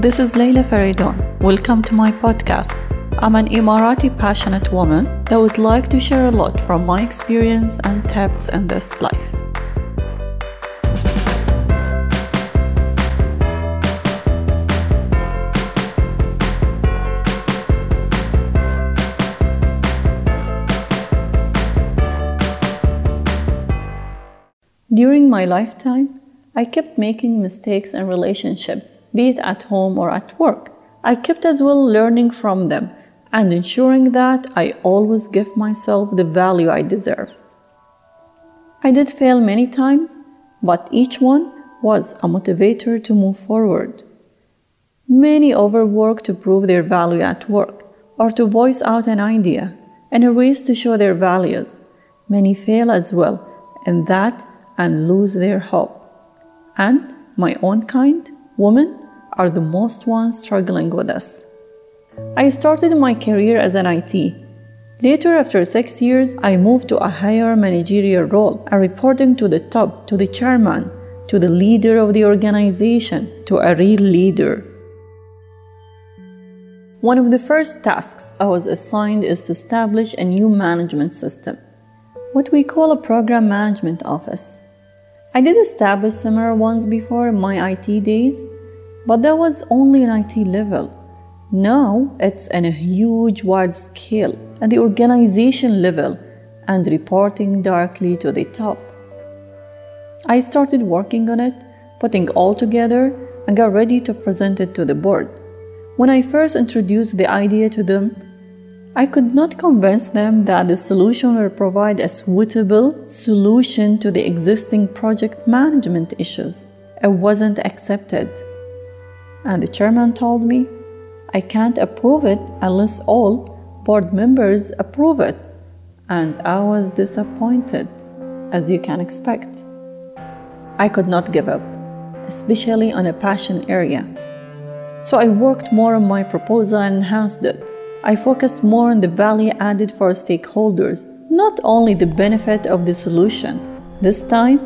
This is Leila Faridon. Welcome to my podcast. I'm an Emirati passionate woman that would like to share a lot from my experience and tips in this life. During my lifetime, I kept making mistakes in relationships, be it at home or at work. I kept as well learning from them and ensuring that I always give myself the value I deserve. I did fail many times, but each one was a motivator to move forward. Many overwork to prove their value at work or to voice out an idea and a race to show their values. Many fail as well, and that and lose their hope. And my own kind, women, are the most ones struggling with this. I started my career as an IT. Later, after six years, I moved to a higher managerial role reporting to the top, to the chairman, to the leader of the organization, to a real leader. One of the first tasks I was assigned is to establish a new management system, what we call a program management office. I did establish similar ones before in my IT days, but that was only an IT level. Now it's in a huge wide scale at the organization level and reporting directly to the top. I started working on it, putting all together, and got ready to present it to the board. When I first introduced the idea to them, I could not convince them that the solution will provide a suitable solution to the existing project management issues. It wasn't accepted. And the chairman told me, I can't approve it unless all board members approve it. And I was disappointed, as you can expect. I could not give up, especially on a passion area. So I worked more on my proposal and enhanced it. I focused more on the value added for stakeholders, not only the benefit of the solution. This time,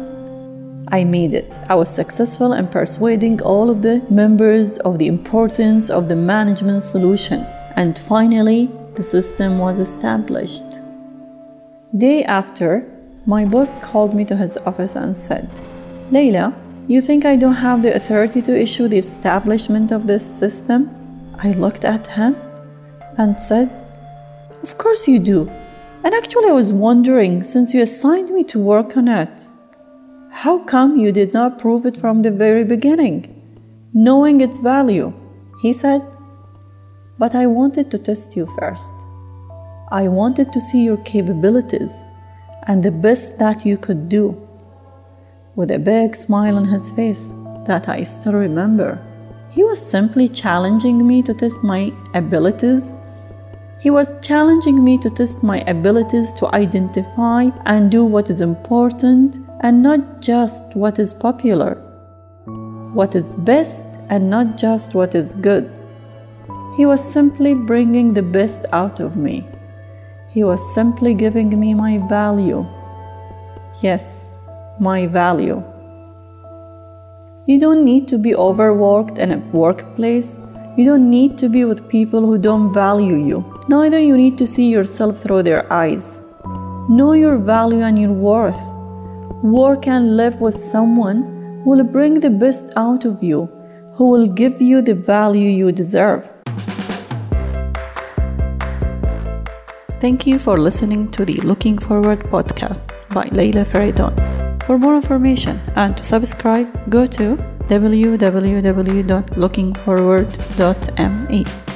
I made it. I was successful in persuading all of the members of the importance of the management solution, and finally, the system was established. Day after, my boss called me to his office and said, Leila, you think I don't have the authority to issue the establishment of this system? I looked at him and said, Of course you do. And actually, I was wondering, since you assigned me to work on it, how come you did not prove it from the very beginning, knowing its value? He said, But I wanted to test you first. I wanted to see your capabilities and the best that you could do. With a big smile on his face that I still remember. He was simply challenging me to test my abilities he was challenging me to test my abilities to identify and do what is important and not just what is popular, what is best and not just what is good. He was simply bringing the best out of me. He was simply giving me my value. Yes, my value. You don't need to be overworked in a workplace. You don't need to be with people who don't value you. Neither you need to see yourself through their eyes. Know your value and your worth. Work and live with someone who will bring the best out of you, who will give you the value you deserve. Thank you for listening to the Looking Forward podcast by Leila Faridon. For more information and to subscribe, go to www.lookingforward.me.